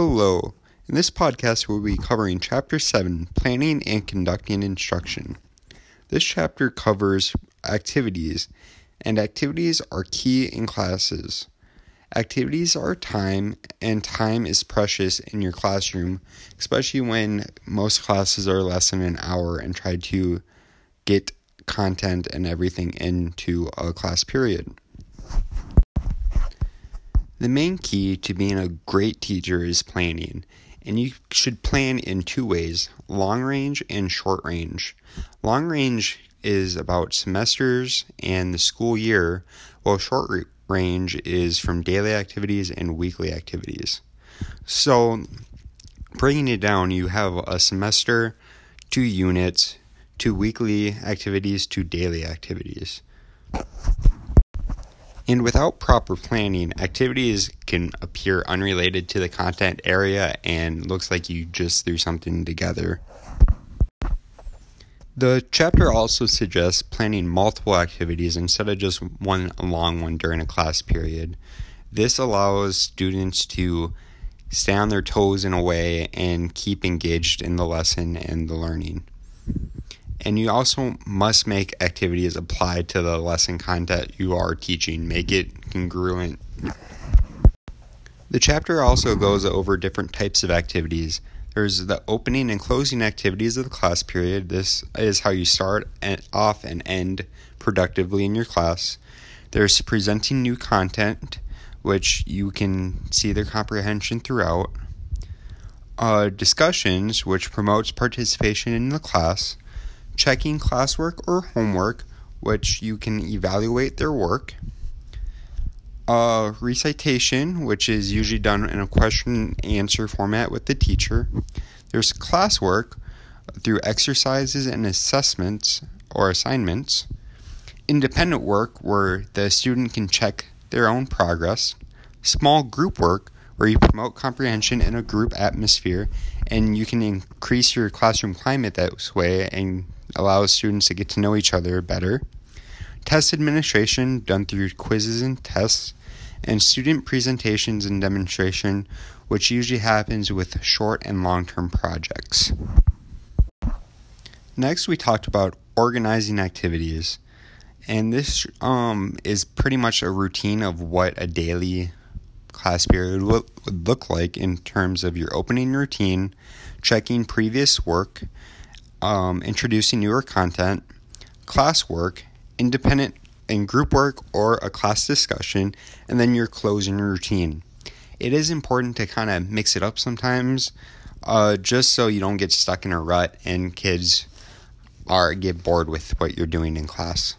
Hello. In this podcast, we'll be covering Chapter 7 Planning and Conducting Instruction. This chapter covers activities, and activities are key in classes. Activities are time, and time is precious in your classroom, especially when most classes are less than an hour and try to get content and everything into a class period. The main key to being a great teacher is planning, and you should plan in two ways long range and short range. Long range is about semesters and the school year, while short range is from daily activities and weekly activities. So, breaking it down, you have a semester, two units, two weekly activities, two daily activities. And without proper planning, activities can appear unrelated to the content area and looks like you just threw something together. The chapter also suggests planning multiple activities instead of just one long one during a class period. This allows students to stay on their toes in a way and keep engaged in the lesson and the learning. And you also must make activities apply to the lesson content you are teaching, make it congruent. The chapter also goes over different types of activities. There's the opening and closing activities of the class period. This is how you start and off and end productively in your class. There's presenting new content, which you can see their comprehension throughout. Uh, discussions, which promotes participation in the class checking classwork or homework, which you can evaluate their work. A recitation, which is usually done in a question and answer format with the teacher. There's classwork through exercises and assessments or assignments. Independent work, where the student can check their own progress. Small group work, where you promote comprehension in a group atmosphere and you can increase your classroom climate that way and allows students to get to know each other better. Test administration done through quizzes and tests, and student presentations and demonstration, which usually happens with short and long term projects. Next, we talked about organizing activities, and this um, is pretty much a routine of what a daily class period would look like in terms of your opening routine, checking previous work, um, introducing newer content, classwork, independent and group work, or a class discussion, and then your closing routine. It is important to kind of mix it up sometimes, uh, just so you don't get stuck in a rut and kids are get bored with what you're doing in class.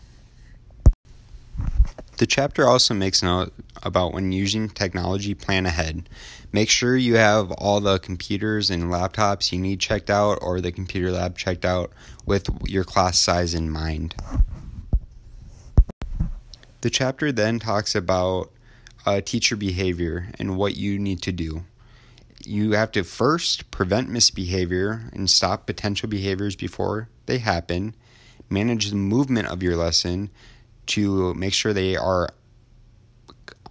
The chapter also makes note about when using technology, plan ahead. Make sure you have all the computers and laptops you need checked out or the computer lab checked out with your class size in mind. The chapter then talks about uh, teacher behavior and what you need to do. You have to first prevent misbehavior and stop potential behaviors before they happen, manage the movement of your lesson, to make sure they are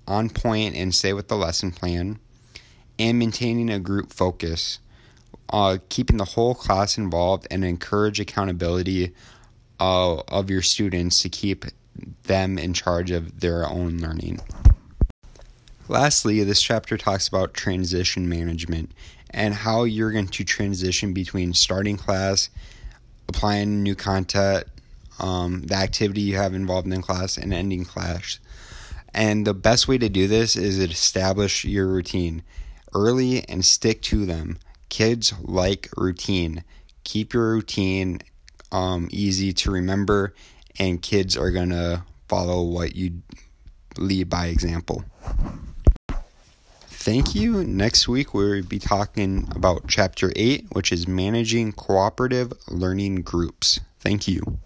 on point and stay with the lesson plan, and maintaining a group focus, uh, keeping the whole class involved, and encourage accountability uh, of your students to keep them in charge of their own learning. Lastly, this chapter talks about transition management and how you're going to transition between starting class, applying new content, um, the activity you have involved in class, and ending class. And the best way to do this is establish your routine early and stick to them. Kids like routine. Keep your routine um, easy to remember, and kids are going to follow what you lead by example. Thank you. Next week, we'll be talking about Chapter 8, which is Managing Cooperative Learning Groups. Thank you.